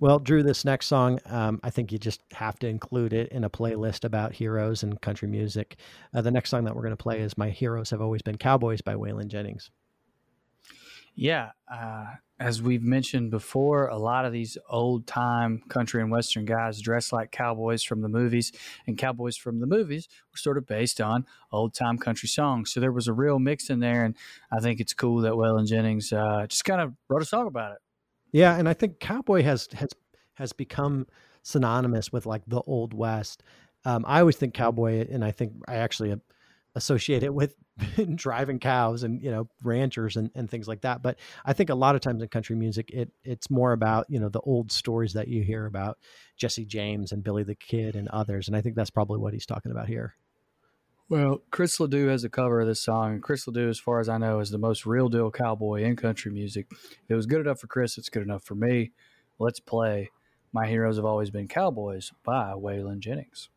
Well, Drew, this next song, um, I think you just have to include it in a playlist about heroes and country music. Uh, the next song that we're going to play is My Heroes Have Always Been Cowboys by Waylon Jennings. Yeah. Uh, as we've mentioned before, a lot of these old time country and western guys dress like cowboys from the movies, and cowboys from the movies were sort of based on old time country songs. So there was a real mix in there, and I think it's cool that Waylon Jennings uh, just kind of wrote a song about it. Yeah, and I think cowboy has has has become synonymous with like the old west. Um, I always think cowboy, and I think I actually associate it with driving cows and you know ranchers and, and things like that. But I think a lot of times in country music, it it's more about you know the old stories that you hear about Jesse James and Billy the Kid and others, and I think that's probably what he's talking about here. Well, Chris Ledoux has a cover of this song. And Chris Ledoux, as far as I know, is the most real deal cowboy in country music. If it was good enough for Chris, it's good enough for me. Let's play My Heroes Have Always Been Cowboys by Waylon Jennings.